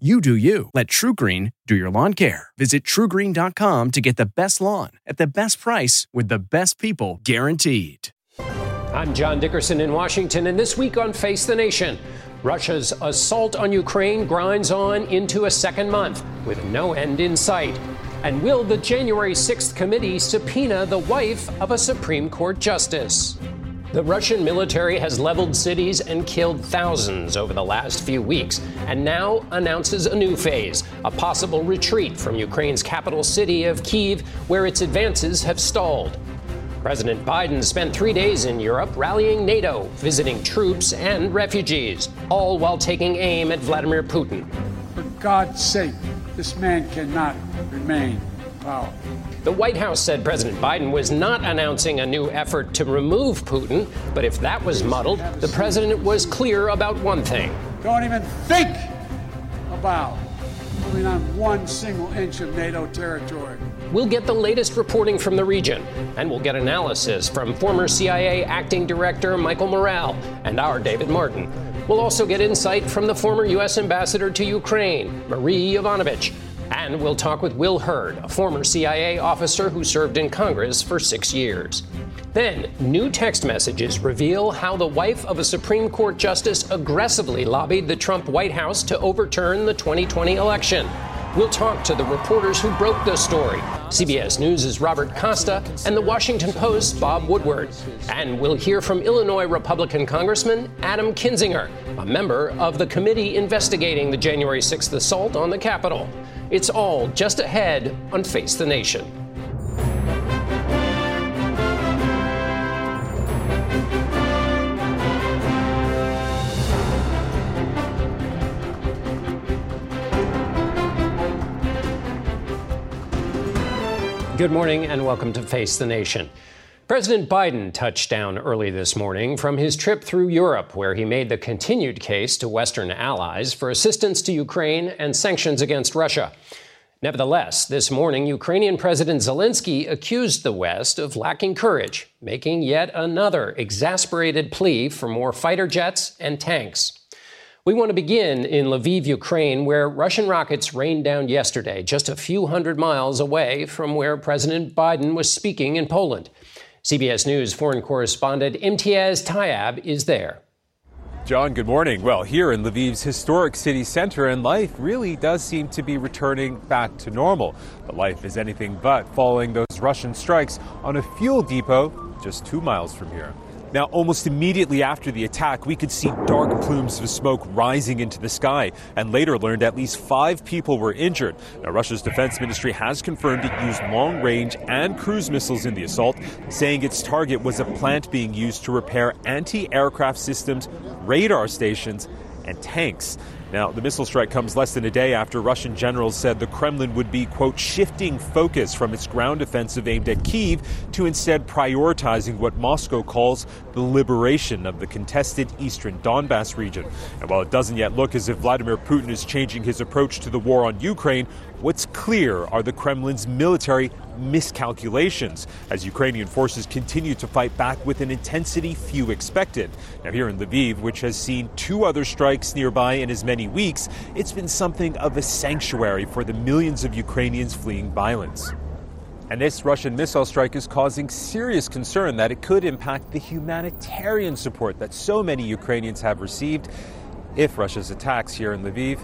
You do you. Let TruGreen do your lawn care. Visit trugreen.com to get the best lawn at the best price with the best people guaranteed. I'm John Dickerson in Washington, and this week on Face the Nation, Russia's assault on Ukraine grinds on into a second month with no end in sight. And will the January 6th committee subpoena the wife of a Supreme Court justice? The Russian military has leveled cities and killed thousands over the last few weeks, and now announces a new phase a possible retreat from Ukraine's capital city of Kiev, where its advances have stalled. President Biden spent three days in Europe rallying NATO, visiting troops and refugees, all while taking aim at Vladimir Putin. For God's sake, this man cannot remain in power. The White House said President Biden was not announcing a new effort to remove Putin, but if that was muddled, the president was clear about one thing. Don't even think about moving on one single inch of NATO territory. We'll get the latest reporting from the region, and we'll get analysis from former CIA acting director Michael Morell and our David Martin. We'll also get insight from the former U.S. ambassador to Ukraine, Marie Yovanovitch. And we'll talk with Will Hurd, a former CIA officer who served in Congress for six years. Then, new text messages reveal how the wife of a Supreme Court justice aggressively lobbied the Trump White House to overturn the 2020 election. We'll talk to the reporters who broke the story. CBS News' Robert Costa and the Washington Post's Bob Woodward. And we'll hear from Illinois Republican Congressman Adam Kinzinger, a member of the committee investigating the January 6th assault on the Capitol. It's all just ahead on Face the Nation. Good morning and welcome to Face the Nation. President Biden touched down early this morning from his trip through Europe, where he made the continued case to Western allies for assistance to Ukraine and sanctions against Russia. Nevertheless, this morning, Ukrainian President Zelensky accused the West of lacking courage, making yet another exasperated plea for more fighter jets and tanks. We want to begin in Lviv, Ukraine, where Russian rockets rained down yesterday, just a few hundred miles away from where President Biden was speaking in Poland. CBS News foreign correspondent Imtiaz Tyab is there. John, good morning. Well, here in Lviv's historic city center, and life really does seem to be returning back to normal. But life is anything but following those Russian strikes on a fuel depot just two miles from here. Now, almost immediately after the attack, we could see dark plumes of smoke rising into the sky, and later learned at least five people were injured. Now, Russia's defense ministry has confirmed it used long range and cruise missiles in the assault, saying its target was a plant being used to repair anti aircraft systems, radar stations, and tanks. Now, the missile strike comes less than a day after Russian generals said the Kremlin would be, quote, shifting focus from its ground offensive aimed at Kiev to instead prioritizing what Moscow calls the liberation of the contested eastern Donbass region. And while it doesn't yet look as if Vladimir Putin is changing his approach to the war on Ukraine, what's clear are the Kremlin's military miscalculations as Ukrainian forces continue to fight back with an intensity few expected. Now, here in Lviv, which has seen two other strikes nearby in as many weeks, it's been something of a sanctuary for the millions of Ukrainians fleeing violence. And this Russian missile strike is causing serious concern that it could impact the humanitarian support that so many Ukrainians have received if Russia's attacks here in Lviv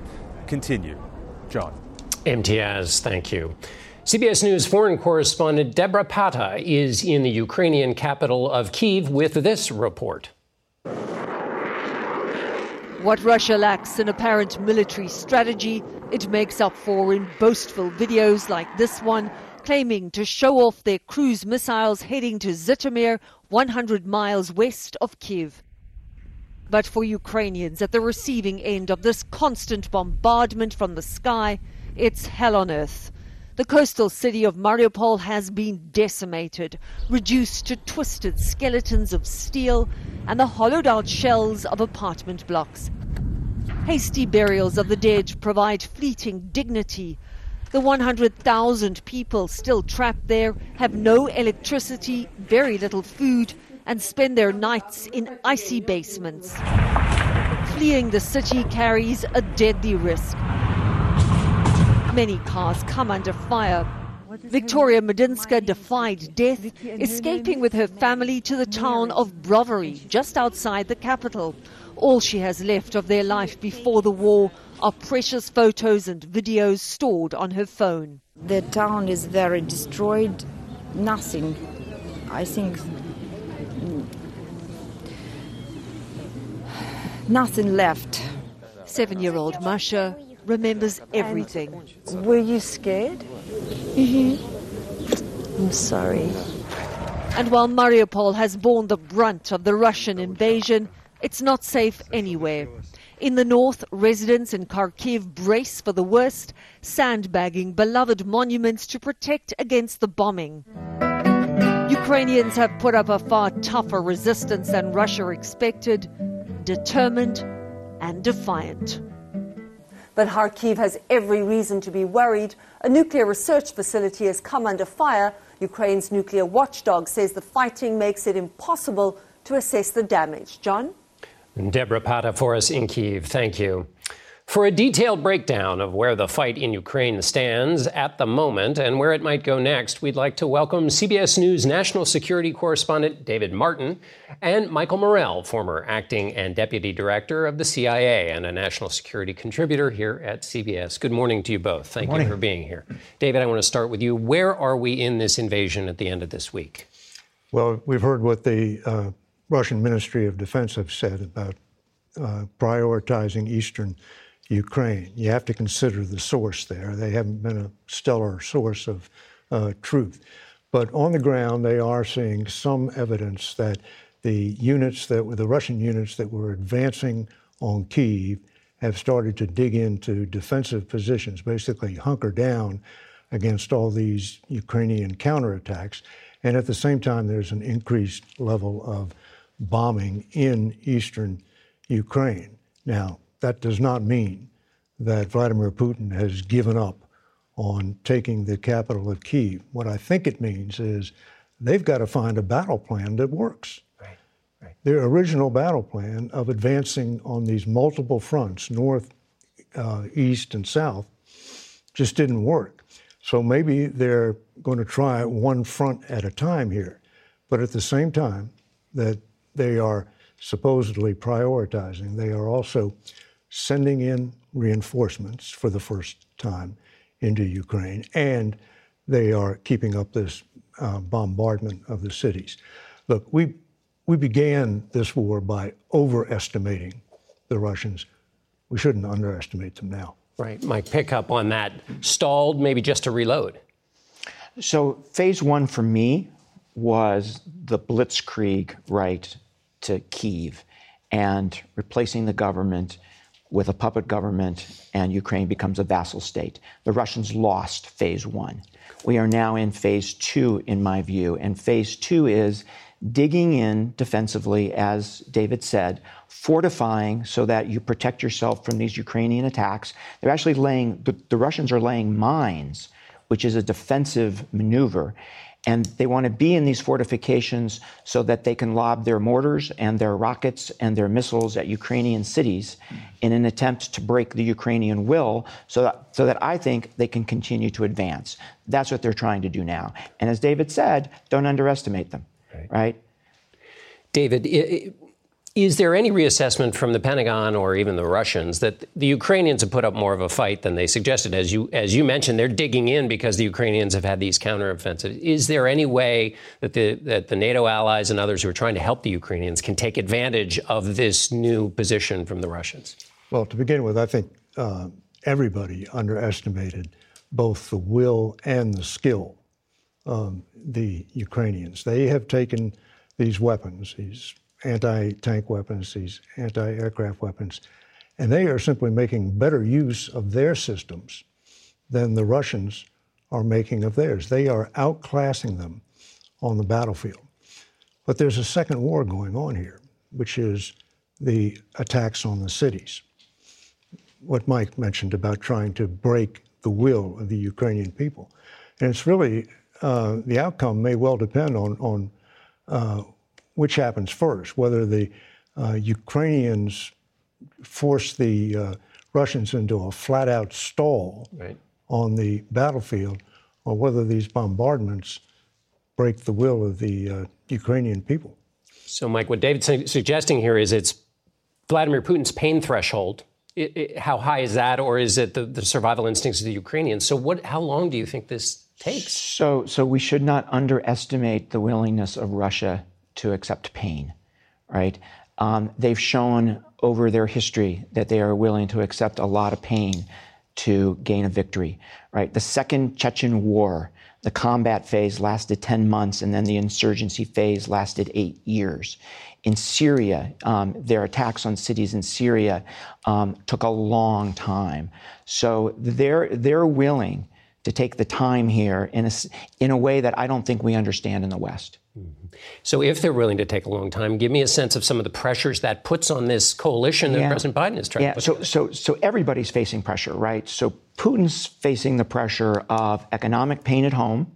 continue. John. Imtiaz, thank you. CBS News foreign correspondent Debora Patta is in the Ukrainian capital of Kiev with this report. What Russia lacks in apparent military strategy, it makes up for in boastful videos like this one, claiming to show off their cruise missiles heading to Zhytomyr, 100 miles west of Kiev. But for Ukrainians at the receiving end of this constant bombardment from the sky, it's hell on earth. The coastal city of Mariupol has been decimated, reduced to twisted skeletons of steel and the hollowed out shells of apartment blocks. Hasty burials of the dead provide fleeting dignity. The 100,000 people still trapped there have no electricity, very little food, and spend their nights in icy basements. Fleeing the city carries a deadly risk. Many cars come under fire. Victoria Medinska defied death, escaping with her family to the town of Brovary, just outside the capital. All she has left of their life before the war are precious photos and videos stored on her phone. The town is very destroyed. Nothing. I think nothing left. Seven year old Masha remembers everything. Were you scared? Mm-hmm. I'm sorry. And while Mariupol has borne the brunt of the Russian invasion, it's not safe anywhere. In the north, residents in Kharkiv brace for the worst, sandbagging beloved monuments to protect against the bombing. Ukrainians have put up a far tougher resistance than Russia expected, determined and defiant. But Kharkiv has every reason to be worried. A nuclear research facility has come under fire. Ukraine's nuclear watchdog says the fighting makes it impossible to assess the damage. John? Debora Patta for us in Kiev. Thank you. For a detailed breakdown of where the fight in Ukraine stands at the moment and where it might go next, we'd like to welcome CBS News national security correspondent David Martin and Michael Morell, former acting and deputy director of the CIA and a national security contributor here at CBS. Good morning to you both. Thank you for being here. David, I want to start with you. Where are we in this invasion at the end of this week? Well, we've heard what the uh, Russian Ministry of Defense have said about uh, prioritizing eastern Ukraine. You have to consider the source there. They haven't been a stellar source of uh, truth. But on the ground, they are seeing some evidence that the units that were the Russian units that were advancing on Kiev have started to dig into defensive positions, basically hunker down against all these Ukrainian counterattacks. And at the same time, there's an increased level of bombing in eastern Ukraine. Now, that does not mean that Vladimir Putin has given up on taking the capital of Kiev. What I think it means is they've got to find a battle plan that works. Right, right. Their original battle plan of advancing on these multiple fronts, north, uh, east, and south, just didn't work. So maybe they're going to try one front at a time here. But at the same time that they are supposedly prioritizing, they are also sending in reinforcements for the first time into Ukraine, and they are keeping up this uh, bombardment of the cities. Look, we, we began this war by overestimating the Russians. We shouldn't underestimate them now. Right. Mike, pick up on that. Stalled, maybe just to reload. So, phase one for me was the blitzkrieg right to Kiev and replacing the government with a puppet government and Ukraine becomes a vassal state. The Russians lost phase one. We are now in phase two, in my view, and phase two is digging in defensively, as David said, fortifying so that you protect yourself from these Ukrainian attacks. They're actually laying, the, the Russians are laying mines, which is a defensive maneuver. And they want to be in these fortifications so that they can lob their mortars and their rockets and their missiles at Ukrainian cities in an attempt to break the Ukrainian will so that, so that I think they can continue to advance. That's what they're trying to do now. And as David said, don't underestimate them, right? right? David, is there any reassessment from the Pentagon or even the Russians that the Ukrainians have put up more of a fight than they suggested? As you as you mentioned, they're digging in because the Ukrainians have had these counteroffensives. Is there any way that the that the NATO allies and others who are trying to help the Ukrainians can take advantage of this new position from the Russians? Well, to begin with, I think uh, everybody underestimated both the will and the skill of the Ukrainians. They have taken these weapons, these anti tank weapons, these anti aircraft weapons, and they are simply making better use of their systems than the Russians are making of theirs. They are outclassing them on the battlefield. But there's a second war going on here, which is the attacks on the cities. What Mike mentioned about trying to break the will of the Ukrainian people. And it's really, uh, the outcome may well depend on, on uh, which happens first, whether the uh, Ukrainians force the uh, Russians into a flat out stall right. on the battlefield, or whether these bombardments break the will of the uh, Ukrainian people. So, Mike, what David's suggesting here is it's Vladimir Putin's pain threshold. It, it, how high is that, or is it the, the survival instincts of the Ukrainians? So, what? How long do you think this takes? So, so we should not underestimate the willingness of Russia to accept pain, right? Um, they've shown over their history that they are willing to accept a lot of pain to gain a victory, right? The Second Chechen War, the combat phase lasted 10 months, and then the insurgency phase lasted eight years. In Syria, um, their attacks on cities in Syria um, took a long time. So they're, they're willing to take the time here in a, in a way that I don't think we understand in the West. So, if they're willing to take a long time, give me a sense of some of the pressures that puts on this coalition that yeah. President Biden is trying yeah. to. Yeah. So, so, so everybody's facing pressure, right? So Putin's facing the pressure of economic pain at home,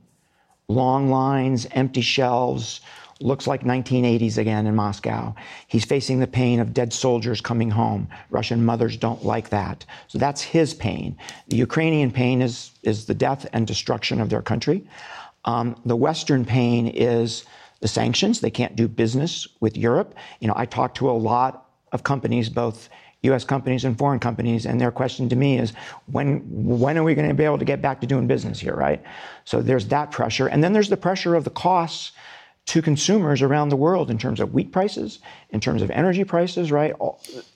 long lines, empty shelves, looks like 1980s again in Moscow. He's facing the pain of dead soldiers coming home. Russian mothers don't like that. So that's his pain. The Ukrainian pain is, is the death and destruction of their country. Um, the Western pain is the sanctions. They can't do business with Europe. You know, I talk to a lot of companies, both U.S. companies and foreign companies, and their question to me is, when when are we going to be able to get back to doing business here, right? So there's that pressure, and then there's the pressure of the costs to consumers around the world in terms of wheat prices, in terms of energy prices, right?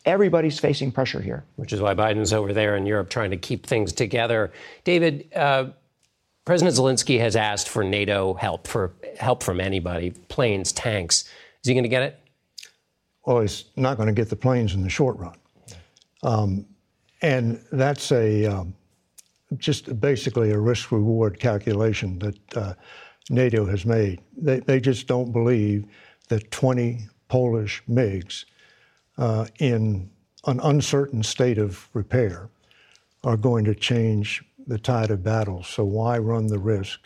everybody's facing pressure here. Which is why Biden's over there in Europe trying to keep things together. David, uh, President Zelensky has asked for NATO help, for help from anybody, planes, tanks. Is he going to get it? Well, he's not going to get the planes in the short run. Um, and that's a um, just basically a risk reward calculation that uh, NATO has made. They, they just don't believe that 20 Polish MiGs uh, in an uncertain state of repair are going to change the tide of battle. So why run the risk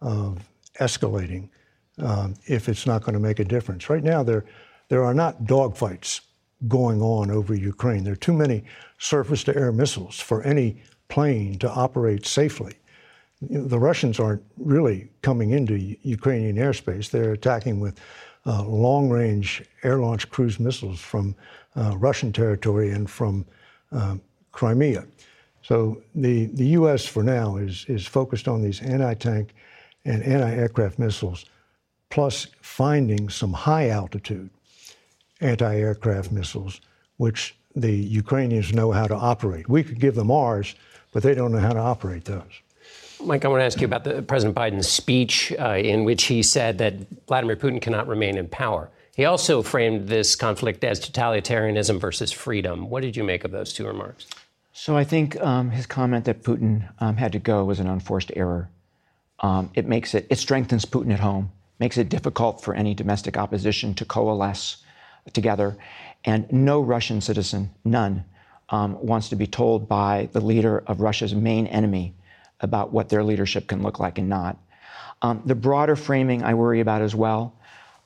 of escalating um, if it's not going to make a difference? Right now, there, there are not dogfights going on over Ukraine. There are too many surface to air missiles for any plane to operate safely the Russians aren't really coming into Ukrainian airspace. They're attacking with uh, long range air launched cruise missiles from uh, Russian territory and from uh, Crimea. So the, the U.S. for now is, is focused on these anti tank and anti aircraft missiles, plus finding some high altitude anti aircraft missiles, which the Ukrainians know how to operate. We could give them ours, but they don't know how to operate those. Mike, I want to ask you about the President Biden's speech uh, in which he said that Vladimir Putin cannot remain in power. He also framed this conflict as totalitarianism versus freedom. What did you make of those two remarks? So I think um, his comment that Putin um, had to go was an unforced error. Um, it makes it it strengthens Putin at home, makes it difficult for any domestic opposition to coalesce together, and no Russian citizen, none, um, wants to be told by the leader of Russia's main enemy about what their leadership can look like and not. Um, the broader framing I worry about as well.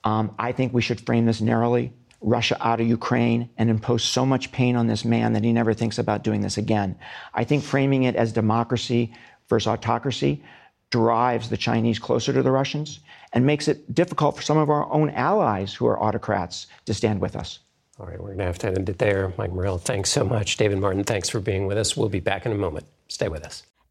Um, I think we should frame this narrowly. Russia out of Ukraine and impose so much pain on this man that he never thinks about doing this again. I think framing it as democracy versus autocracy drives the Chinese closer to the Russians and makes it difficult for some of our own allies who are autocrats to stand with us. All right, we're going to have to end it there. Mike Morell, thanks so much. David Martin, thanks for being with us. We'll be back in a moment. Stay with us.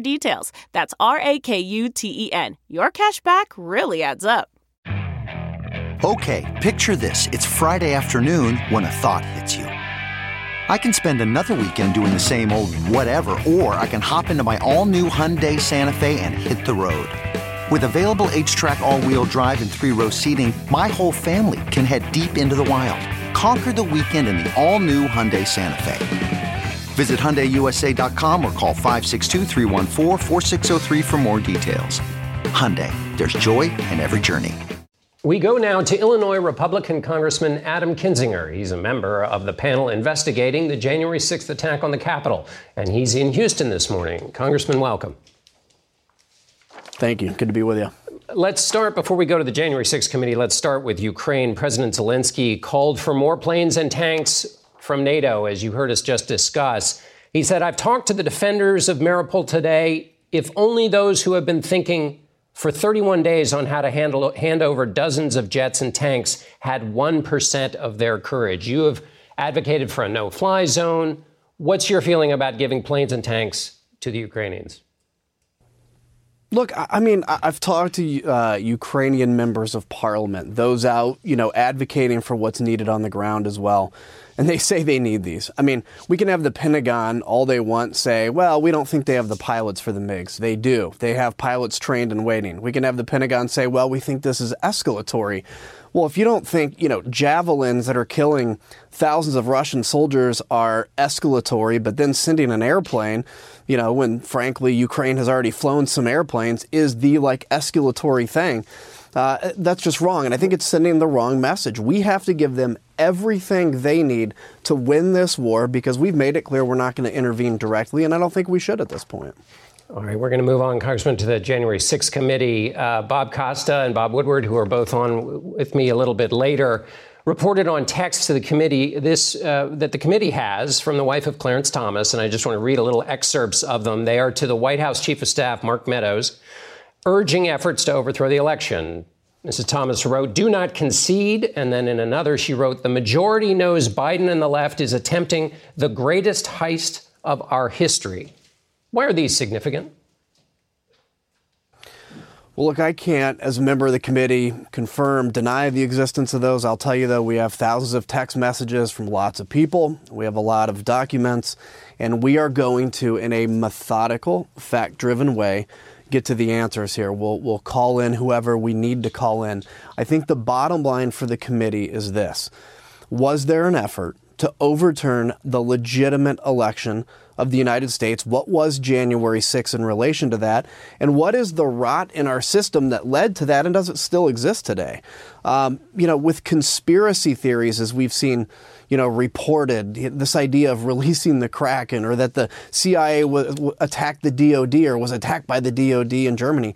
details. That's R A K U T E N. Your cash back really adds up. Okay, picture this. It's Friday afternoon when a thought hits you. I can spend another weekend doing the same old whatever, or I can hop into my all new Hyundai Santa Fe and hit the road. With available HTRAC, all wheel drive, and three row seating, my whole family can head deep into the wild. Conquer the weekend in the all new Hyundai Santa Fe. Visit HyundaiUSA.com or call 562 for more details. Hyundai, there's joy in every journey. We go now to Illinois Republican Congressman Adam Kinzinger. He's a member of the panel investigating the January 6th attack on the Capitol, and he's in Houston this morning. Congressman, welcome. Thank you. Good to be with you. Let's start before we go to the January 6th committee. Let's start with Ukraine. President Zelensky called for more planes and tanks from NATO, as you heard us just discuss. He said, I've talked to the defenders of Mariupol today. If only those who have been thinking for 31 days on how to handle, hand over dozens of jets and tanks had 1% of their courage. You have advocated for a no fly zone. What's your feeling about giving planes and tanks to the Ukrainians? Look, I mean, I've talked to uh, Ukrainian members of parliament, those out, you know, advocating for what's needed on the ground as well and they say they need these. I mean, we can have the Pentagon all they want say, well, we don't think they have the pilots for the MiGs. They do. They have pilots trained and waiting. We can have the Pentagon say, well, we think this is escalatory. Well, if you don't think, you know, javelins that are killing thousands of Russian soldiers are escalatory, but then sending an airplane, you know, when frankly Ukraine has already flown some airplanes, is the like escalatory thing. Uh, that's just wrong. And I think it's sending the wrong message. We have to give them everything they need to win this war because we've made it clear we're not going to intervene directly, and I don't think we should at this point. All right, we're going to move on, Congressman, to the January 6th committee. Uh, Bob Costa and Bob Woodward, who are both on with me a little bit later, reported on text to the committee this uh, that the committee has from the wife of Clarence Thomas, and I just want to read a little excerpts of them. They are to the White House Chief of Staff Mark Meadows urging efforts to overthrow the election. Mrs. Thomas wrote, Do not concede. And then in another, she wrote, The majority knows Biden and the left is attempting the greatest heist of our history. Why are these significant? Well, look, I can't, as a member of the committee, confirm, deny the existence of those. I'll tell you, though, we have thousands of text messages from lots of people. We have a lot of documents, and we are going to, in a methodical, fact driven way, get to the answers here. We'll, we'll call in whoever we need to call in. I think the bottom line for the committee is this Was there an effort to overturn the legitimate election of the United States? What was January 6 in relation to that? And what is the rot in our system that led to that and does it still exist today? Um, you know, with conspiracy theories, as we've seen you know, reported this idea of releasing the Kraken or that the CIA w- attacked the DOD or was attacked by the DOD in Germany.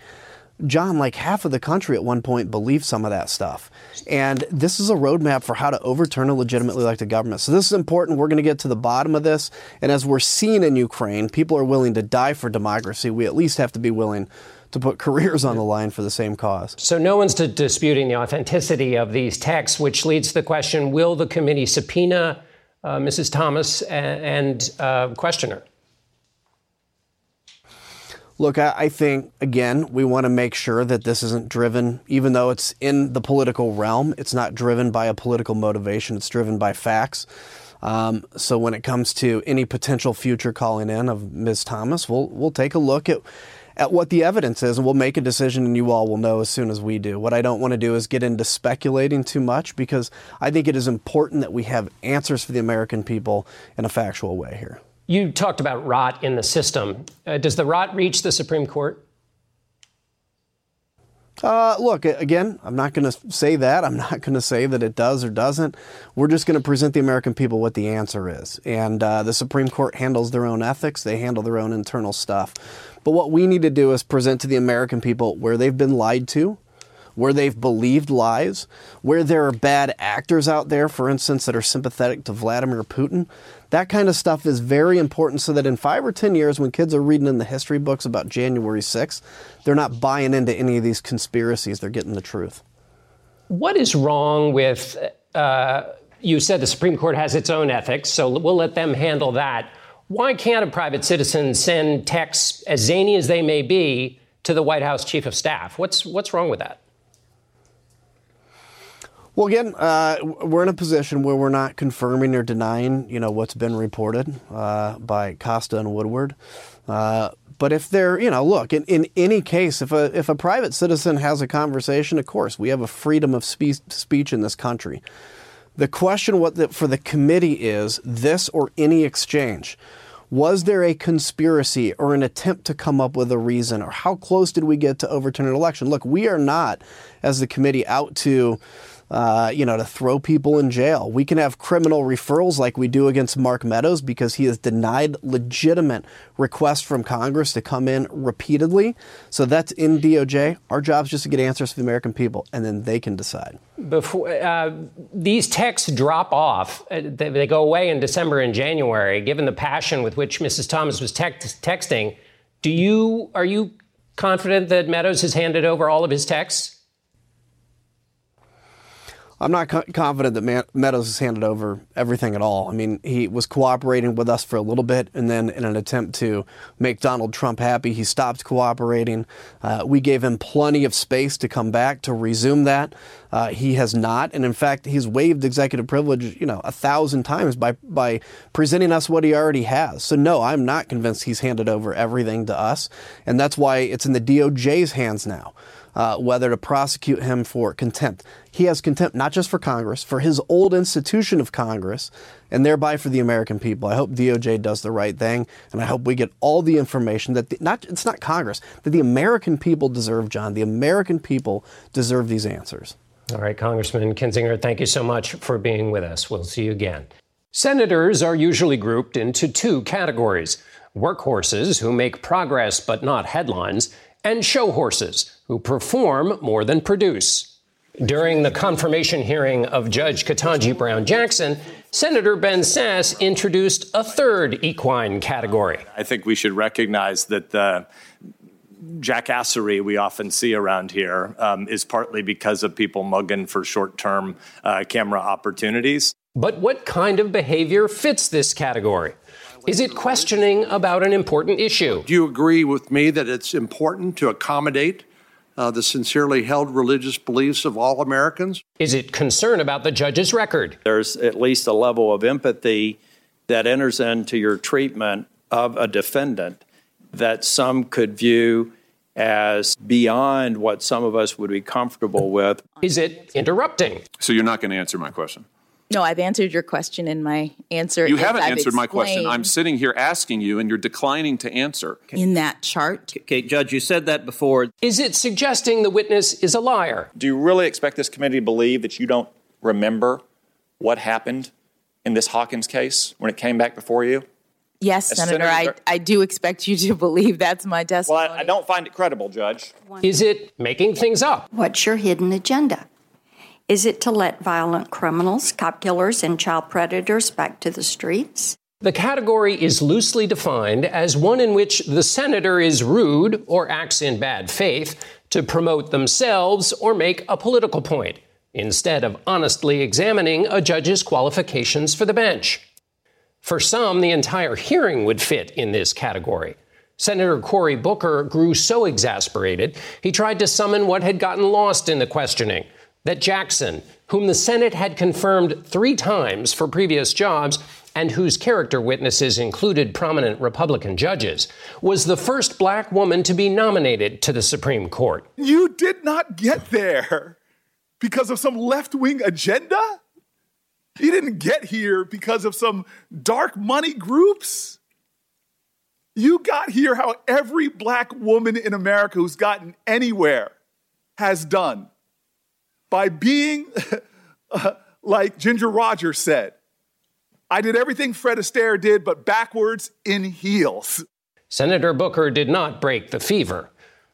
John, like half of the country at one point believed some of that stuff. And this is a roadmap for how to overturn a legitimately elected government. So this is important. We're going to get to the bottom of this. And as we're seeing in Ukraine, people are willing to die for democracy. We at least have to be willing to put careers on the line for the same cause. So no one's disputing the authenticity of these texts, which leads to the question: Will the committee subpoena uh, Mrs. Thomas and, and uh, question her? Look, I, I think, again, we want to make sure that this isn't driven, even though it's in the political realm, it's not driven by a political motivation, it's driven by facts. Um, so when it comes to any potential future calling in of Ms. Thomas, we'll, we'll take a look at at what the evidence is, and we'll make a decision, and you all will know as soon as we do. What I don't want to do is get into speculating too much because I think it is important that we have answers for the American people in a factual way here. You talked about rot in the system. Uh, does the rot reach the Supreme Court? Uh, look, again, I'm not going to say that. I'm not going to say that it does or doesn't. We're just going to present the American people what the answer is. And uh, the Supreme Court handles their own ethics, they handle their own internal stuff. But what we need to do is present to the American people where they've been lied to, where they've believed lies, where there are bad actors out there, for instance, that are sympathetic to Vladimir Putin. That kind of stuff is very important so that in five or 10 years, when kids are reading in the history books about January 6th, they're not buying into any of these conspiracies. They're getting the truth. What is wrong with, uh, you said the Supreme Court has its own ethics, so we'll let them handle that. Why can't a private citizen send texts, as zany as they may be, to the White House chief of staff? What's, what's wrong with that? Well, again, uh, we're in a position where we're not confirming or denying, you know, what's been reported uh, by Costa and Woodward. Uh, but if they're, you know, look, in, in any case, if a if a private citizen has a conversation, of course, we have a freedom of spe- speech in this country. The question, what the, for the committee is this or any exchange. Was there a conspiracy or an attempt to come up with a reason, or how close did we get to overturn an election? Look, we are not, as the committee, out to uh, you know, to throw people in jail. We can have criminal referrals like we do against Mark Meadows because he has denied legitimate requests from Congress to come in repeatedly. So that's in DOJ. Our job is just to get answers for the American people, and then they can decide. Before uh, these texts drop off, uh, they, they, go away in December and January. Given the passion with which Mrs. Thomas was text- texting, do you are you confident that Meadows has handed over all of his texts? I'm not co- confident that Meadows has handed over everything at all. I mean, he was cooperating with us for a little bit, and then in an attempt to make Donald Trump happy, he stopped cooperating. Uh, we gave him plenty of space to come back to resume that. Uh, he has not, and in fact, he's waived executive privilege, you know, a thousand times by by presenting us what he already has. So no, I'm not convinced he's handed over everything to us, and that's why it's in the DOJ's hands now uh, whether to prosecute him for contempt. He has contempt not just for Congress, for his old institution of Congress, and thereby for the American people. I hope DOJ does the right thing, and I hope we get all the information that the, not it's not Congress that the American people deserve. John, the American people deserve these answers. All right, Congressman Kinzinger, thank you so much for being with us. We'll see you again. Senators are usually grouped into two categories workhorses who make progress but not headlines, and show horses who perform more than produce. During the confirmation hearing of Judge Ketanji Brown Jackson, Senator Ben Sasse introduced a third equine category. I think we should recognize that the jackassery we often see around here um, is partly because of people mugging for short term uh, camera opportunities. But what kind of behavior fits this category? Is it questioning about an important issue? Do you agree with me that it's important to accommodate uh, the sincerely held religious beliefs of all Americans? Is it concern about the judge's record? There's at least a level of empathy that enters into your treatment of a defendant that some could view as beyond what some of us would be comfortable with. Is it interrupting? So you're not going to answer my question? No, I've answered your question in my answer. You haven't I've answered my question. I'm sitting here asking you, and you're declining to answer. In that chart. Okay, Judge, you said that before. Is it suggesting the witness is a liar? Do you really expect this committee to believe that you don't remember what happened in this Hawkins case when it came back before you? Yes, Senator, I, I do expect you to believe that's my testimony. Well, I, I don't find it credible, Judge. Is it making things up? What's your hidden agenda? Is it to let violent criminals, cop killers, and child predators back to the streets? The category is loosely defined as one in which the senator is rude or acts in bad faith to promote themselves or make a political point, instead of honestly examining a judge's qualifications for the bench. For some, the entire hearing would fit in this category. Senator Cory Booker grew so exasperated, he tried to summon what had gotten lost in the questioning that Jackson, whom the Senate had confirmed three times for previous jobs, and whose character witnesses included prominent Republican judges, was the first black woman to be nominated to the Supreme Court. You did not get there because of some left wing agenda? You didn't get here because of some dark money groups? You got here how every black woman in America who's gotten anywhere has done by being, like Ginger Rogers said, I did everything Fred Astaire did, but backwards in heels. Senator Booker did not break the fever.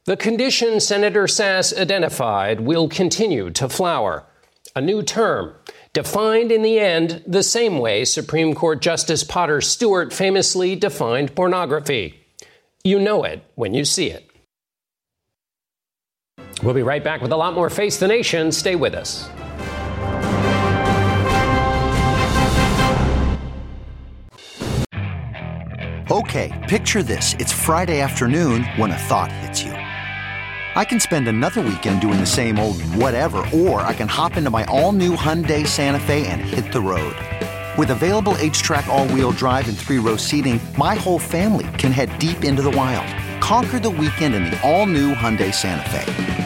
The condition Senator Sasse identified will continue to flower. A new term, defined in the end the same way Supreme Court Justice Potter Stewart famously defined pornography. You know it when you see it. We'll be right back with a lot more Face the Nation. Stay with us. Okay, picture this. It's Friday afternoon when a thought hits you. I can spend another weekend doing the same old whatever, or I can hop into my all new Hyundai Santa Fe and hit the road. With available HTRAC, all wheel drive, and three row seating, my whole family can head deep into the wild. Conquer the weekend in the all new Hyundai Santa Fe.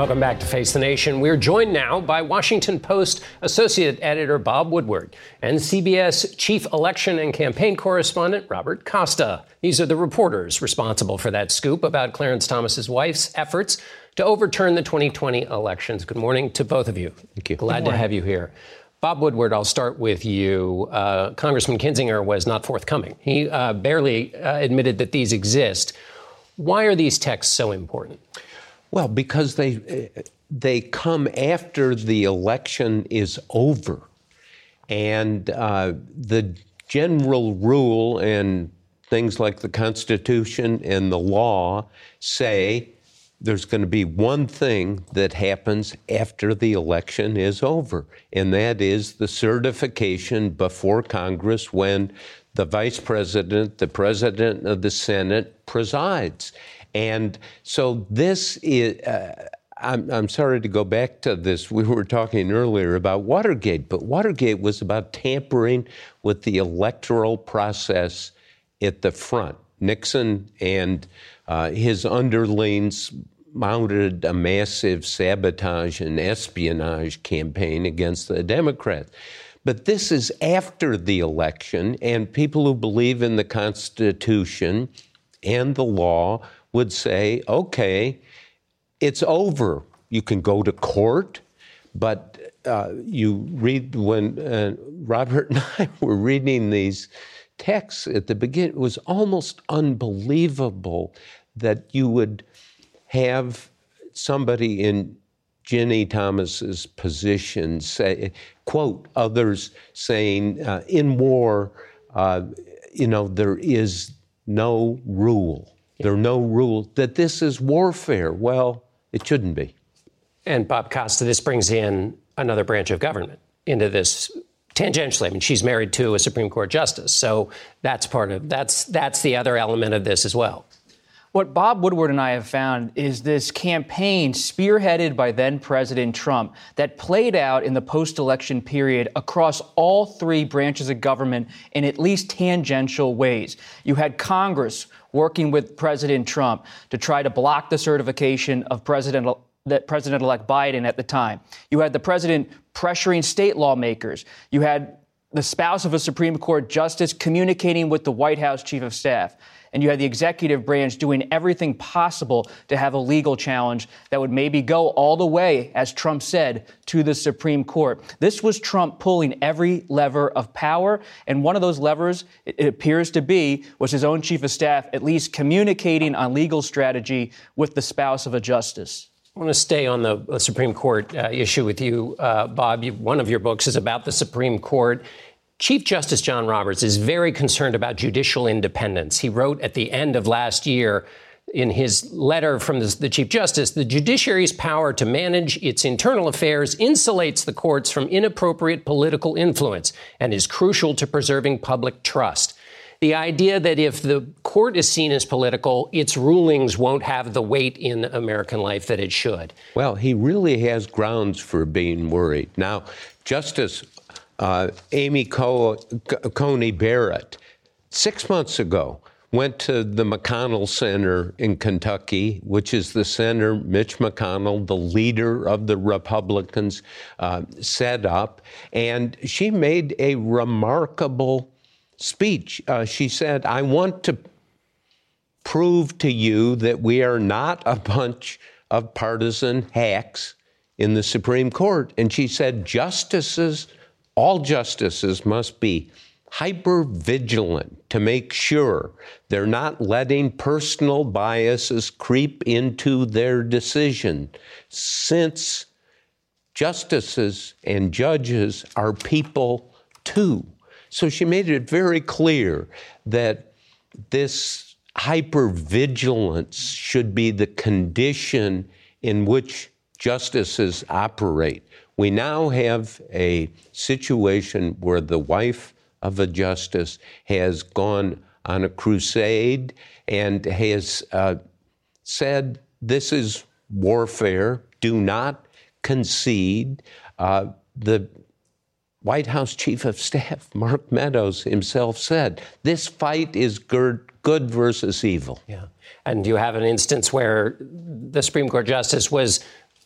Welcome back to Face the Nation. We're joined now by Washington Post Associate Editor Bob Woodward and CBS Chief Election and Campaign Correspondent Robert Costa. These are the reporters responsible for that scoop about Clarence Thomas's wife's efforts to overturn the 2020 elections. Good morning to both of you. Thank you. Glad to have you here. Bob Woodward, I'll start with you. Uh, Congressman Kinzinger was not forthcoming. He uh, barely uh, admitted that these exist. Why are these texts so important? Well, because they they come after the election is over, and uh, the general rule and things like the Constitution and the law say there's going to be one thing that happens after the election is over, and that is the certification before Congress when the vice president, the president of the Senate presides. And so this is. Uh, I'm, I'm sorry to go back to this. We were talking earlier about Watergate, but Watergate was about tampering with the electoral process at the front. Nixon and uh, his underlings mounted a massive sabotage and espionage campaign against the Democrats. But this is after the election, and people who believe in the Constitution and the law would say, okay, it's over. You can go to court, but uh, you read when uh, Robert and I were reading these texts at the beginning, it was almost unbelievable that you would have somebody in Ginny Thomas's position say, quote, others saying, uh, in war, uh, you know, there is no rule. There are no rules, that this is warfare. Well, it shouldn't be. And Bob Costa, this brings in another branch of government into this tangentially. I mean, she's married to a Supreme Court justice, so that's part of that's that's the other element of this as well. What Bob Woodward and I have found is this campaign spearheaded by then President Trump that played out in the post election period across all three branches of government in at least tangential ways. You had Congress working with President Trump to try to block the certification of President that President-elect Biden at the time. You had the president pressuring state lawmakers. You had the spouse of a Supreme Court justice communicating with the White House chief of staff and you had the executive branch doing everything possible to have a legal challenge that would maybe go all the way, as Trump said, to the Supreme Court. This was Trump pulling every lever of power, and one of those levers, it appears to be, was his own chief of staff at least communicating on legal strategy with the spouse of a justice. I want to stay on the Supreme Court uh, issue with you, uh, Bob. You, one of your books is about the Supreme Court Chief Justice John Roberts is very concerned about judicial independence. He wrote at the end of last year in his letter from the, Chief Justice, the judiciary's power to manage its internal affairs insulates the courts from inappropriate political influence and is crucial to preserving public trust. The idea that if the court is seen as political, its rulings won't have the weight in American life that it should. Well, he really has grounds for being worried. Now, Justice uh, Amy Co- Coney Barrett, six months ago, went to the McConnell Center in Kentucky, which is the center Mitch McConnell, the leader of the Republicans, uh, set up. And she made a remarkable speech. Uh, she said, I want to prove to you that we are not a bunch of partisan hacks in the Supreme Court. And she said, justices, all justices must be hyper vigilant to make sure they're not letting personal biases creep into their decision, since justices and judges are people too. So she made it very clear that this hypervigilance should be the condition in which justices operate. We now have a situation where the wife of a justice has gone on a crusade and has uh, said, This is warfare, do not concede. Uh, the White House Chief of Staff, Mark Meadows, himself said, This fight is good, good versus evil. Yeah. And you have an instance where the Supreme Court justice was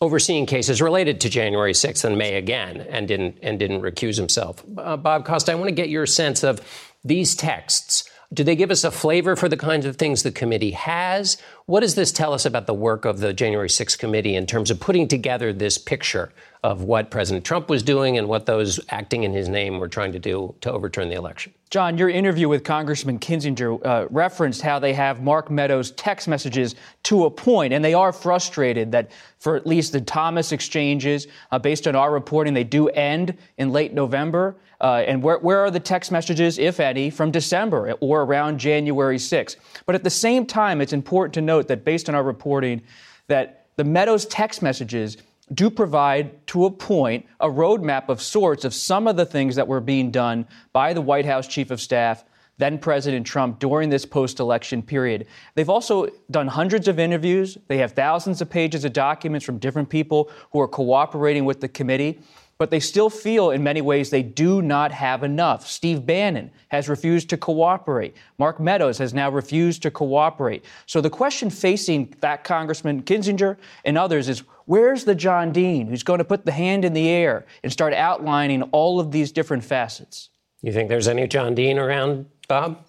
overseeing cases related to January 6th and May again and didn't and didn't recuse himself. Uh, Bob Costa, I want to get your sense of these texts. Do they give us a flavor for the kinds of things the committee has? What does this tell us about the work of the January 6th committee in terms of putting together this picture of what President Trump was doing and what those acting in his name were trying to do to overturn the election. John, your interview with Congressman Kinzinger uh, referenced how they have Mark Meadows' text messages to a point, and they are frustrated that for at least the Thomas exchanges, uh, based on our reporting, they do end in late November. Uh, and where, where are the text messages, if any, from December or around January 6th? But at the same time, it's important to note that based on our reporting, that the Meadows text messages do provide, to a point, a roadmap of sorts of some of the things that were being done by the White House Chief of Staff, then President Trump, during this post election period. They've also done hundreds of interviews. They have thousands of pages of documents from different people who are cooperating with the committee but they still feel in many ways they do not have enough. Steve Bannon has refused to cooperate. Mark Meadows has now refused to cooperate. So the question facing that Congressman Kinzinger and others is where's the John Dean who's going to put the hand in the air and start outlining all of these different facets? You think there's any John Dean around, Bob?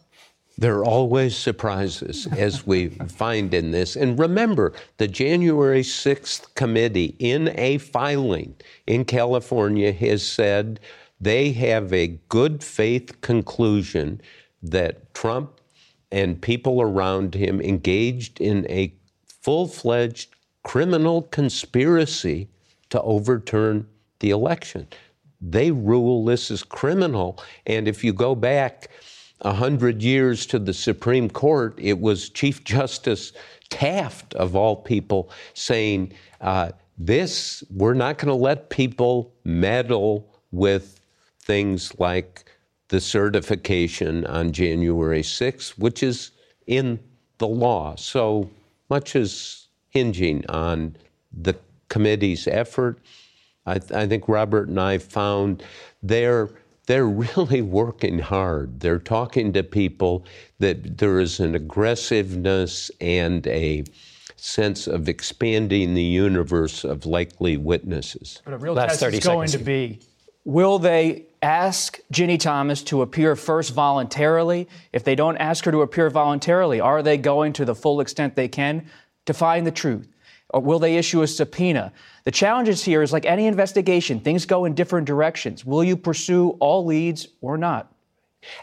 There are always surprises, as we find in this. And remember, the January 6th committee, in a filing in California, has said they have a good faith conclusion that Trump and people around him engaged in a full fledged criminal conspiracy to overturn the election. They rule this as criminal. And if you go back, a hundred years to the Supreme Court, it was Chief Justice Taft, of all people, saying, uh, This, we're not going to let people meddle with things like the certification on January 6th, which is in the law. So much is hinging on the committee's effort. I, th- I think Robert and I found there they're really working hard. They're talking to people that there is an aggressiveness and a sense of expanding the universe of likely witnesses. But a real Last test is going to be will they ask Ginny Thomas to appear first voluntarily? If they don't ask her to appear voluntarily, are they going to the full extent they can to find the truth? Or will they issue a subpoena? The challenges here is like any investigation, things go in different directions. Will you pursue all leads or not?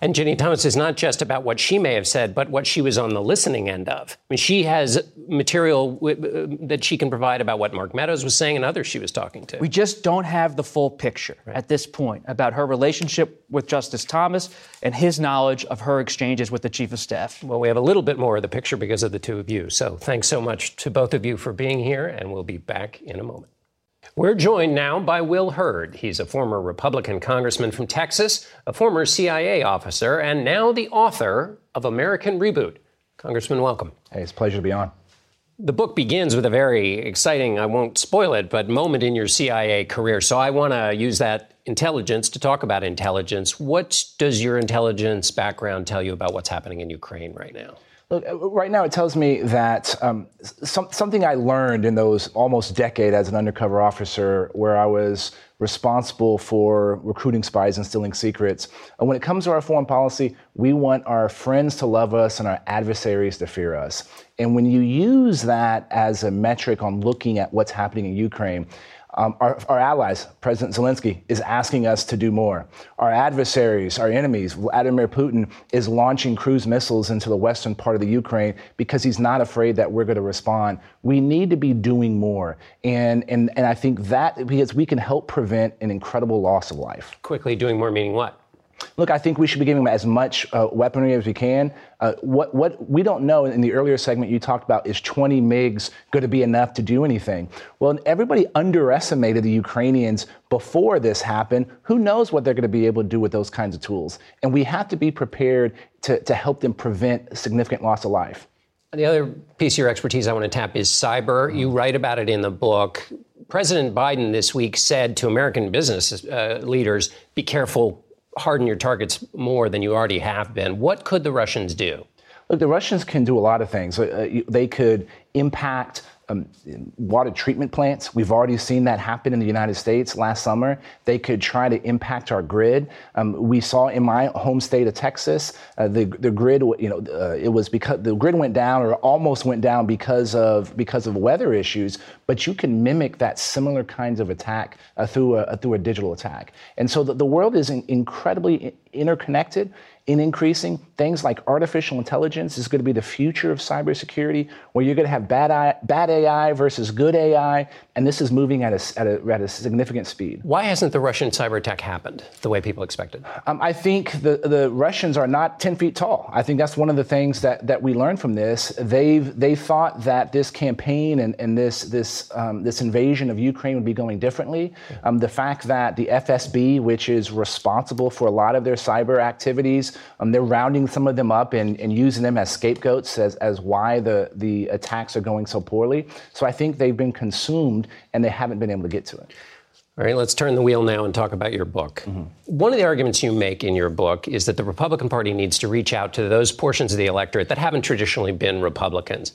And Ginny Thomas is not just about what she may have said, but what she was on the listening end of. I mean, she has material w- that she can provide about what Mark Meadows was saying and others she was talking to. We just don't have the full picture right. at this point about her relationship with Justice Thomas and his knowledge of her exchanges with the Chief of Staff. Well, we have a little bit more of the picture because of the two of you. So thanks so much to both of you for being here, and we'll be back in a moment. We're joined now by Will Hurd. He's a former Republican congressman from Texas, a former CIA officer, and now the author of American Reboot. Congressman, welcome. Hey, it's a pleasure to be on. The book begins with a very exciting, I won't spoil it, but moment in your CIA career. So I want to use that intelligence to talk about intelligence. What does your intelligence background tell you about what's happening in Ukraine right now? Look, uh, right now it tells me that um, some, something I learned in those almost decade as an undercover officer, where I was responsible for recruiting spies and stealing secrets. And when it comes to our foreign policy, we want our friends to love us and our adversaries to fear us. And when you use that as a metric on looking at what's happening in Ukraine, um, our, our, allies, President Zelensky, is asking us to do more. Our adversaries, our enemies, Vladimir Putin, is launching cruise missiles into the western part of the Ukraine because he's not afraid that we're going to respond. We need to be doing more. And, and, and I think that because we can help prevent an incredible loss of life. Quickly, doing more meaning what? Look, I think we should be giving them as much uh, weaponry as we can. Uh, what, what we don't know in the earlier segment you talked about is 20 MiGs going to be enough to do anything? Well, everybody underestimated the Ukrainians before this happened. Who knows what they're going to be able to do with those kinds of tools? And we have to be prepared to, to help them prevent significant loss of life. The other piece of your expertise I want to tap is cyber. You write about it in the book. President Biden this week said to American business uh, leaders, be careful harden your targets more than you already have been. What could the Russians do? Look, the Russians can do a lot of things. Uh, they could impact um, water treatment plants. We've already seen that happen in the United States last summer. They could try to impact our grid. Um, we saw in my home state of Texas, uh, the the grid. You know, uh, it was because the grid went down or almost went down because of because of weather issues. But you can mimic that similar kinds of attack uh, through a through a digital attack. And so the, the world is in, incredibly interconnected in increasing. Things like artificial intelligence is going to be the future of cybersecurity, where you're going to have bad, AI, bad AI versus good AI, and this is moving at a, at a, at a significant speed. Why hasn't the Russian cyber attack happened the way people expected? Um, I think the, the Russians are not 10 feet tall. I think that's one of the things that, that we learned from this. They've they thought that this campaign and, and this, this, um, this invasion of Ukraine would be going differently. Um, the fact that the FSB, which is responsible for a lot of their cyber activities, um, they're rounding some of them up and, and using them as scapegoats as, as why the, the attacks are going so poorly. So I think they've been consumed and they haven't been able to get to it. All right, let's turn the wheel now and talk about your book. Mm-hmm. One of the arguments you make in your book is that the Republican Party needs to reach out to those portions of the electorate that haven't traditionally been Republicans.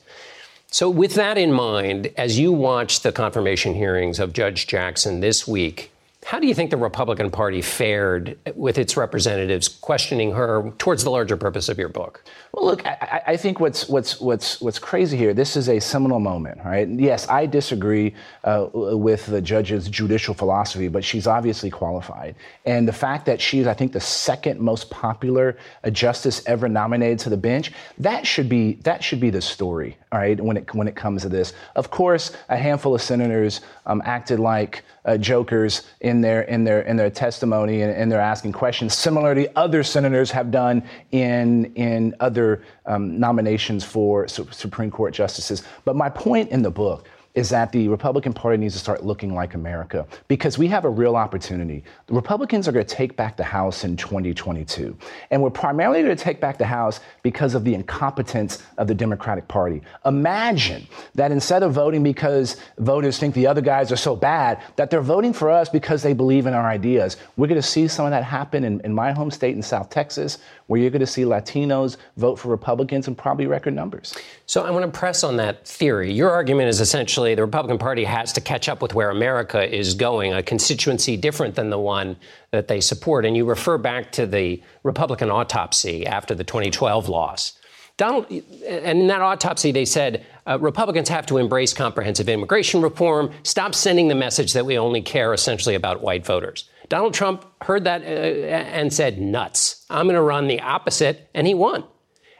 So, with that in mind, as you watch the confirmation hearings of Judge Jackson this week, how do you think the Republican Party fared with its representatives questioning her towards the larger purpose of your book? Well, look, I, I, think what's what's what's what's crazy here. This is a seminal moment, right? Yes, I disagree uh, with the judge's judicial philosophy, but she's obviously qualified, and the fact that she's, I think, the second most popular uh, justice ever nominated to the bench, that should be that should be the story, all right? When it when it comes to this, of course, a handful of senators um, acted like uh, jokers in their in their in their testimony and, and they're asking questions. Similarly, other senators have done in in other um, nominations for su- Supreme Court justices. But my point in the book is that the Republican Party needs to start looking like America because we have a real opportunity. The Republicans are going to take back the House in 2022. And we're primarily going to take back the House because of the incompetence of the Democratic Party. Imagine that instead of voting because voters think the other guys are so bad, that they're voting for us because they believe in our ideas. We're going to see some of that happen in, in my home state in South Texas where you're going to see Latinos vote for Republicans in probably record numbers. So I want to press on that theory. Your argument is essentially the Republican Party has to catch up with where America is going, a constituency different than the one that they support. And you refer back to the Republican autopsy after the 2012 loss. Donald, and in that autopsy, they said uh, Republicans have to embrace comprehensive immigration reform, stop sending the message that we only care essentially about white voters. Donald Trump heard that uh, and said, nuts. I'm going to run the opposite, and he won.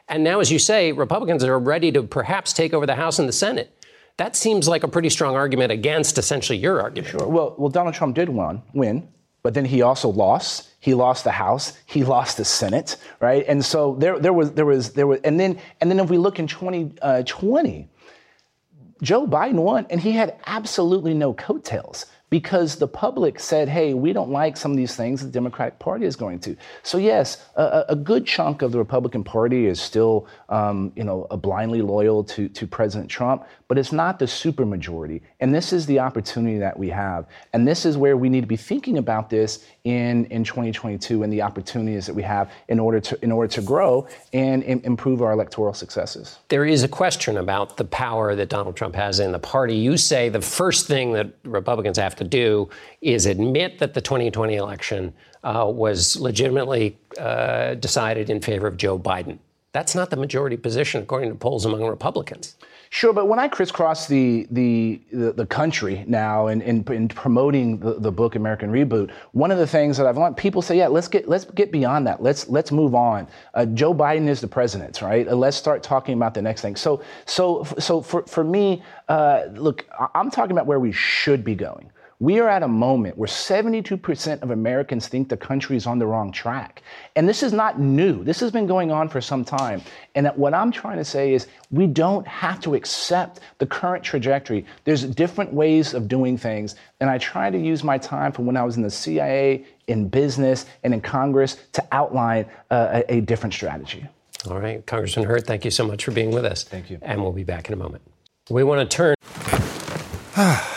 And now, as you say, Republicans are ready to perhaps take over the House and the Senate. That seems like a pretty strong argument against essentially your argument. Sure. Well, well, Donald Trump did win, win, but then he also lost. He lost the House. He lost the Senate, right? And so there, there was, there was, there was, and then, and then if we look in 2020, uh, Joe Biden won, and he had absolutely no coattails because the public said, hey, we don't like some of these things the Democratic Party is going to. So, yes, a, a good chunk of the Republican Party is still, um, you know, blindly loyal to, to President Trump, but it's not the supermajority. And this is the opportunity that we have. And this is where we need to be thinking about this in, in 2022 and the opportunities that we have in order to, in order to grow and improve our electoral successes. There is a question about the power that Donald Trump has in the party. You say the first thing that Republicans have to do is admit that the 2020 election uh, was legitimately uh, decided in favor of Joe Biden. That's not the majority position, according to polls among Republicans. Sure, but when I crisscross the the the, country now in, in, in promoting the, the, book American Reboot, one of the things that I've learned, people say, yeah, let's get let's get beyond that. Let's let's move on. Uh, Joe Biden is the president, right? Uh, let's start talking about the next thing. So so so for for me, uh, look, I'm talking about where we should be going. We are at a moment where 72% of Americans think the country is on the wrong track. And this is not new. This has been going on for some time. And what I'm trying to say is we don't have to accept the current trajectory. There's different ways of doing things. And I try to use my time from when I was in the CIA, in business, and in Congress to outline uh, a, a different strategy. All right. Congressman Hurd, thank you so much for being with us. Thank you. And we'll be back in a moment. We want to turn.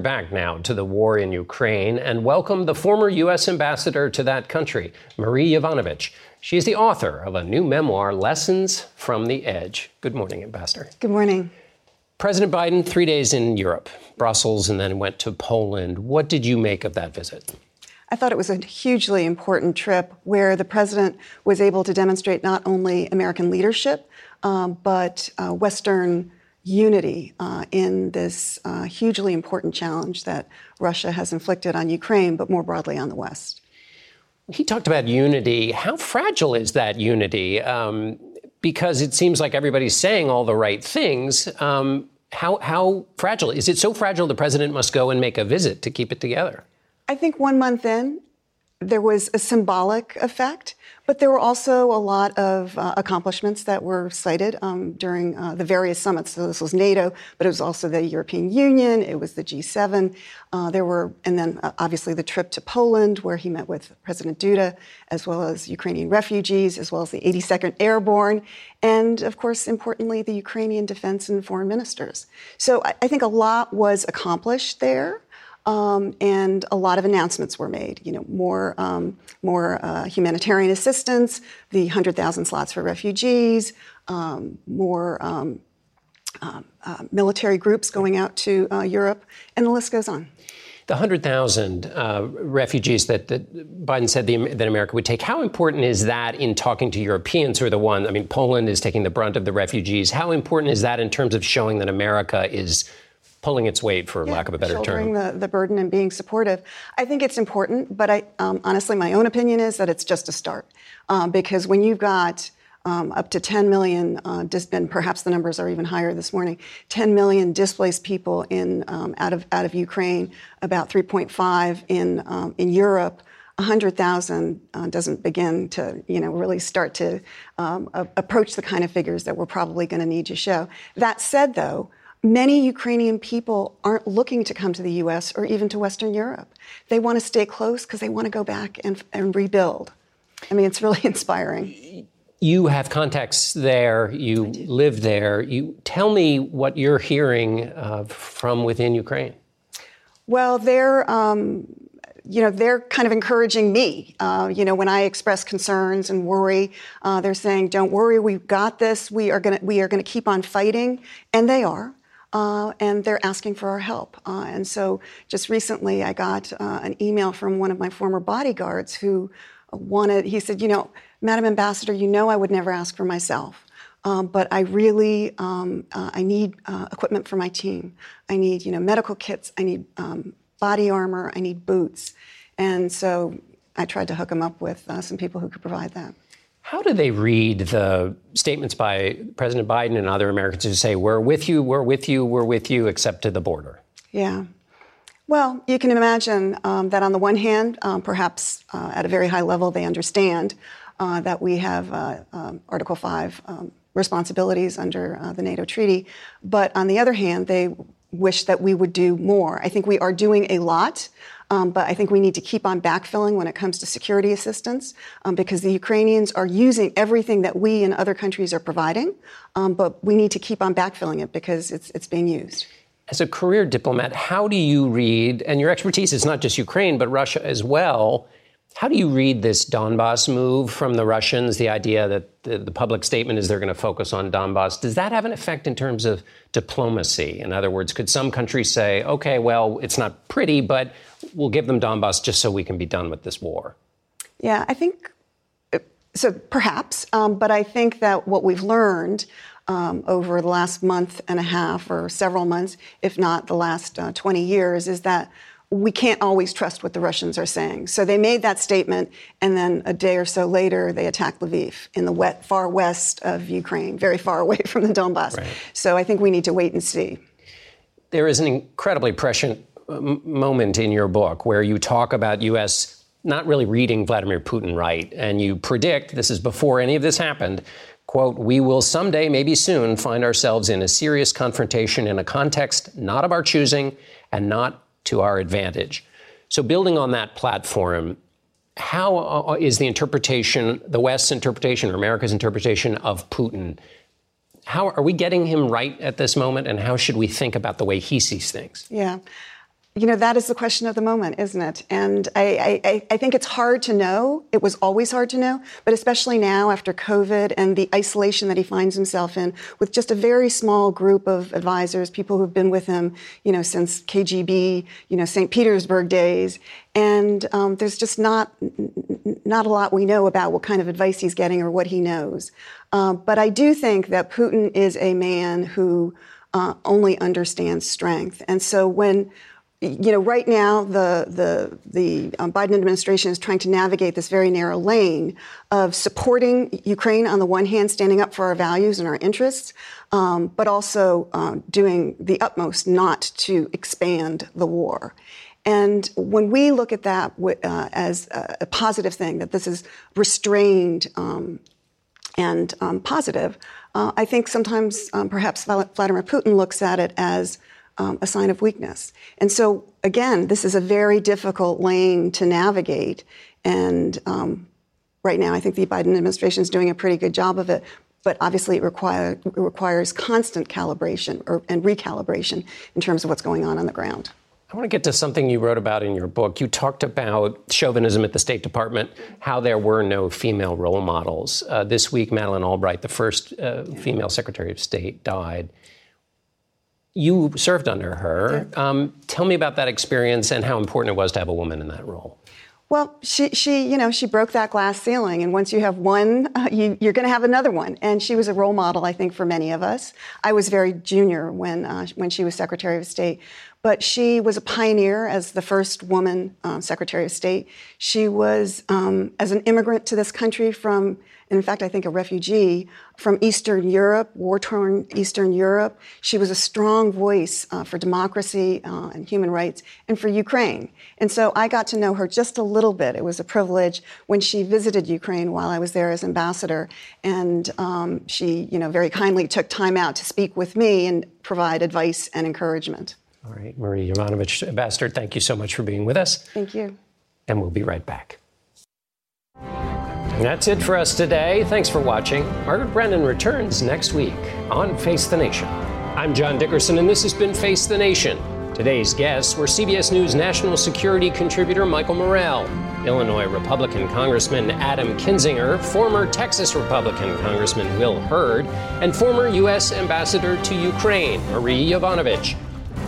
Back now to the war in Ukraine and welcome the former U.S. ambassador to that country, Marie Yovanovitch. She is the author of a new memoir, Lessons from the Edge. Good morning, Ambassador. Good morning. President Biden, three days in Europe, Brussels, and then went to Poland. What did you make of that visit? I thought it was a hugely important trip where the president was able to demonstrate not only American leadership, um, but uh, Western unity uh, in this uh, hugely important challenge that Russia has inflicted on Ukraine, but more broadly on the West. He talked about unity. How fragile is that unity? Um, because it seems like everybody's saying all the right things. Um, how, how fragile is it? So fragile the president must go and make a visit to keep it together. I think one month in, there was a symbolic effect. But there were also a lot of uh, accomplishments that were cited um, during uh, the various summits. So this was NATO, but it was also the European Union, it was the G7. Uh, there were, and then uh, obviously the trip to Poland, where he met with President Duda, as well as Ukrainian refugees, as well as the 82nd Airborne, and of course, importantly, the Ukrainian defense and foreign ministers. So I, I think a lot was accomplished there. Um, and a lot of announcements were made. You know, more um, more uh, humanitarian assistance, the hundred thousand slots for refugees, um, more um, uh, uh, military groups going out to uh, Europe, and the list goes on. The 100,000 uh, refugees that, that, Biden said the, that America would take, how important is that in talking to Europeans who are the one? I mean, Poland is taking the brunt of the refugees. How important is that in terms of showing that America is pulling its weight, for yeah, lack of a better term. The, the burden and being supportive. I think it's important, but I um, honestly, my own opinion is that it's just a start. Um, because when you've got um, up to 10 million, uh, dis- and perhaps the numbers are even higher this morning, 10 million displaced people in, um, out, of, out of Ukraine, about 3.5 in, um, in Europe. 100,000 uh, doesn't begin to, you know, really start to um, a- approach the kind of figures that we're probably going to need to show. That said, though, many Ukrainian people aren't looking to come to the U.S. or even to Western Europe. They want to stay close because they want to go back and, and rebuild. I mean, it's really inspiring. You have contacts there. You live there. You tell me what you're hearing uh, from within Ukraine. Well, they're um, you know, they're kind of encouraging me. Uh, you know, when I express concerns and worry, uh, they're saying, "Don't worry, we've got this. We are going to we are going to keep on fighting," and they are. Uh, and they're asking for our help. Uh, and so, just recently, I got uh, an email from one of my former bodyguards who wanted. He said, "You know, Madam Ambassador, you know I would never ask for myself." Um, but I really um, uh, I need uh, equipment for my team. I need you know medical kits. I need um, body armor, I need boots. And so I tried to hook him up with uh, some people who could provide that. How do they read the statements by President Biden and other Americans who say, we're with you, we're with you, we're with you, except to the border? Yeah. Well, you can imagine um, that on the one hand, um, perhaps uh, at a very high level, they understand uh, that we have uh, um, Article 5 um, responsibilities under uh, the NATO treaty. But on the other hand, they wish that we would do more. I think we are doing a lot. Um, but I think we need to keep on backfilling when it comes to security assistance um, because the Ukrainians are using everything that we and other countries are providing. Um, but we need to keep on backfilling it because it's, it's being used. As a career diplomat, how do you read, and your expertise is not just Ukraine, but Russia as well, how do you read this Donbass move from the Russians? The idea that the, the public statement is they're going to focus on Donbass. Does that have an effect in terms of diplomacy? In other words, could some countries say, okay, well, it's not pretty, but we'll give them Donbass just so we can be done with this war? Yeah, I think so, perhaps. Um, but I think that what we've learned um, over the last month and a half or several months, if not the last uh, 20 years, is that we can't always trust what the Russians are saying. So they made that statement, and then a day or so later, they attacked Lviv in the wet, far west of Ukraine, very far away from the Donbass. Right. So I think we need to wait and see. There is an incredibly prescient moment in your book where you talk about U.S. not really reading Vladimir Putin right, and you predict this is before any of this happened. Quote, we will someday, maybe soon, find ourselves in a serious confrontation in a context not of our choosing and not to our advantage. So, building on that platform, how uh, the interpretation, the West's interpretation or America's interpretation of Putin? How are we getting him right at this moment, and how should we think about the way he sees things? Yeah. You know, that is the question of the moment, isn't it? And I, I, I, think it's hard to know. It was always hard to know, but especially now after COVID and the isolation that he finds himself in with just a very small group of advisors, people who've been with him, you know, since KGB, you know, St. Petersburg days. And um, there's just not, not a lot we know about what kind of advice he's getting or what he knows. Uh, but I do think that Putin is a man who uh, only understands strength. And so when you know, right now the the the um, Biden administration is trying to navigate this very narrow lane of supporting Ukraine on the one hand, standing up for our values and our interests, um, but also um, doing the utmost not to expand the war. And when we look at that uh, as a, positive thing, that this is restrained um, and um, positive, uh, I think sometimes um, perhaps Vladimir Putin looks at it as um, a sign of weakness. And so, again, this is a very difficult lane to navigate. And um, right now, I think the Biden administration is doing a pretty good job of it. But obviously, it, require, it requires constant calibration or, and recalibration in terms of what's going on on the ground. I want to get to something you wrote about in your book. You talked about chauvinism at the State Department, how there were no female role models. Uh, this week, Madeleine Albright, the first uh, female Secretary of State, died. You served under her. Um, tell me about that experience and how important it was to have a woman in that role. Well, she, she, you know, she broke that glass ceiling, and once you have one, uh, you, are going to have another one. And she was a role model, I think, for many of us. I was very junior when uh, when she was Secretary of State, but she was a pioneer as the first woman uh, Secretary of State. She was, um, as an immigrant to this country from, in fact, I think a refugee from Eastern Europe, war torn Eastern Europe. She was a strong voice uh, for democracy uh, and human rights and for Ukraine. And so I got to know her just a little bit. It was a privilege when she visited Ukraine while I was there as ambassador. And um, she, you know, very kindly took time out to speak with me and provide advice and encouragement. All right, Marie Yovanovitch, Ambassador, thank you so much for being with us. Thank you. And we'll be right back. That's it for us today. Thanks for watching. Margaret Brennan returns next week on Face the Nation. I'm John Dickerson, and this has been Face the Nation. Today's guests were CBS News national security contributor Michael Morell, Illinois Republican Congressman Adam Kinzinger, former Texas Republican Congressman Will Hurd, and former U.S. Ambassador to Ukraine, Marie Yovanovitch.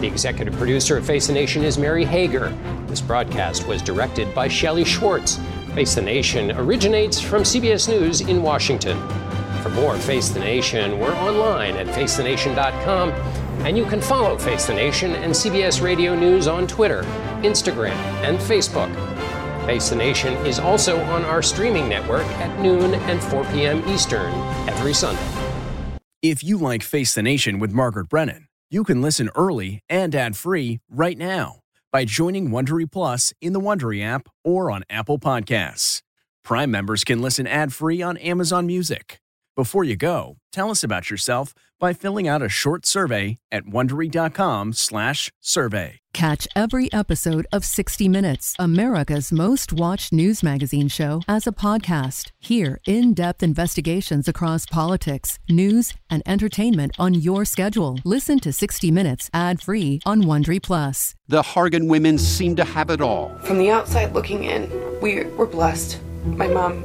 The executive producer of Face the Nation is Mary Hager. This broadcast was directed by Shelley Schwartz. Face the Nation originates from CBS News in Washington. For more Face the Nation, we're online at facethenation.com, and you can follow Face the Nation and CBS Radio News on Twitter, Instagram, and Facebook. Face the Nation is also on our streaming network at noon and 4 p.m. Eastern every Sunday. If you like Face the Nation with Margaret Brennan, you can listen early and ad-free right now by joining Wondery Plus in the Wondery app or on Apple Podcasts. Prime members can listen ad-free on Amazon Music. Before you go, tell us about yourself by filling out a short survey at wondery.com/survey. Catch every episode of 60 Minutes, America's most watched news magazine show, as a podcast. Hear in-depth investigations across politics, news, and entertainment on your schedule. Listen to 60 Minutes ad-free on Wondery Plus. The Hargan women seem to have it all. From the outside looking in, we were blessed. My mom